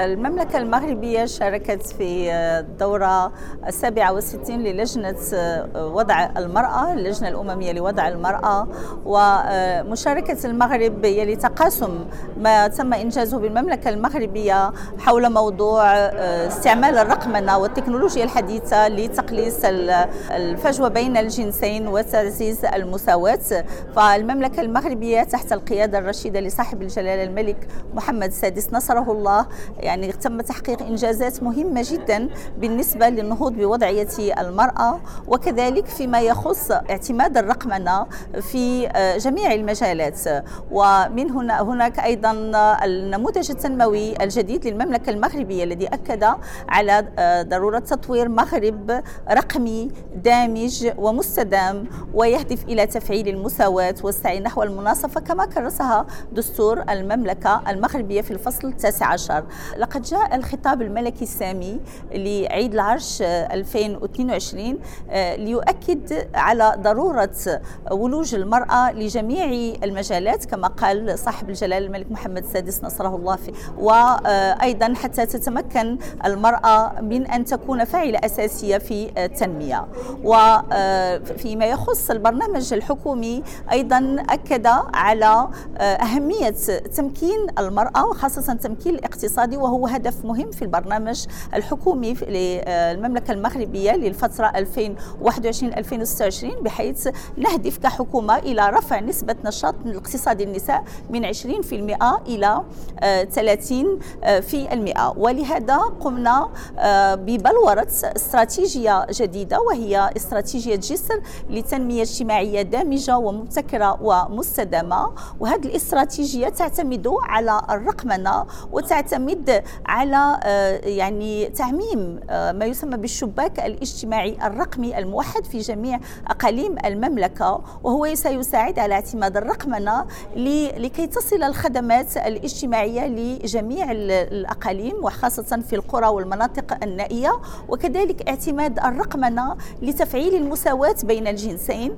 المملكة المغربية شاركت في الدورة السابعة والستين للجنة وضع المرأة اللجنة الأممية لوضع المرأة ومشاركة المغرب هي لتقاسم ما تم إنجازه بالمملكة المغربية حول موضوع استعمال الرقمنة والتكنولوجيا الحديثة لتقليص الفجوة بين الجنسين وتعزيز المساواة. فالمملكة المغربية تحت القيادة الرشيدة لصاحب الجلالة الملك محمد السادس نصره الله يعني تم تحقيق إنجازات مهمة جدا بالنسبة للنهوض بوضعية المرأة وكذلك فيما يخص اعتماد الرقمنة في آه، جميع المجالات. ومن هنا هناك أيضا النموذج التنموي الجديد للمملكة المغربية الذي أكد على آه، ضرورة تطوير مغرب رقمي دامج ومستدام ويهدف إلى تفعيل المساواة والسعي نحو المناصفة كما كرسها دستور المملكة المغربية في الفصل التاسع عشر. لقد جاء الخطاب الملكي السامي لعيد العرش 2022 آه، ليؤكد على ضرورة ولوج المرأة لجميع المجالات كما قال صاحب الجلالة الملك محمد السادس نصره الله فيه. وأيضا حتى تتمكن المرأة من أن تكون فاعلة أساسية في التنمية. وفيما يخص البرنامج الحكومي أيضا أكد على آه، أهمية تمكين المرأة وخاصة تمكين الاقتصادي وهو هدف مهم في البرنامج الحكومي للمملكة المغربية للفترة 2021-2026 بحيث نهدف كحكومة إلى رفع نسبة نشاط الاقتصادي النساء من 20% إلى 30% ولهذا قمنا آه، ببلورة استراتيجية جديدة وهي استراتيجية جسر لتنمية اجتماعية دامجة ومبتكرة ومستدامة. وهذه الاستراتيجية تعتمد على الرقمنة وتعتمد على آه، يعني تعميم آه، ما يسمى بالشباك الاجتماعي الرقمي الموحد في جميع أقاليم المملكة وهو سيساعد على اعتماد الرقمنة لكي تصل الخدمات الاجتماعية لجميع الأقاليم وخاصة في القرى والمناطق النائية وكذلك اعتماد الرقمنة لتفعيل المساواة بين الجنسين.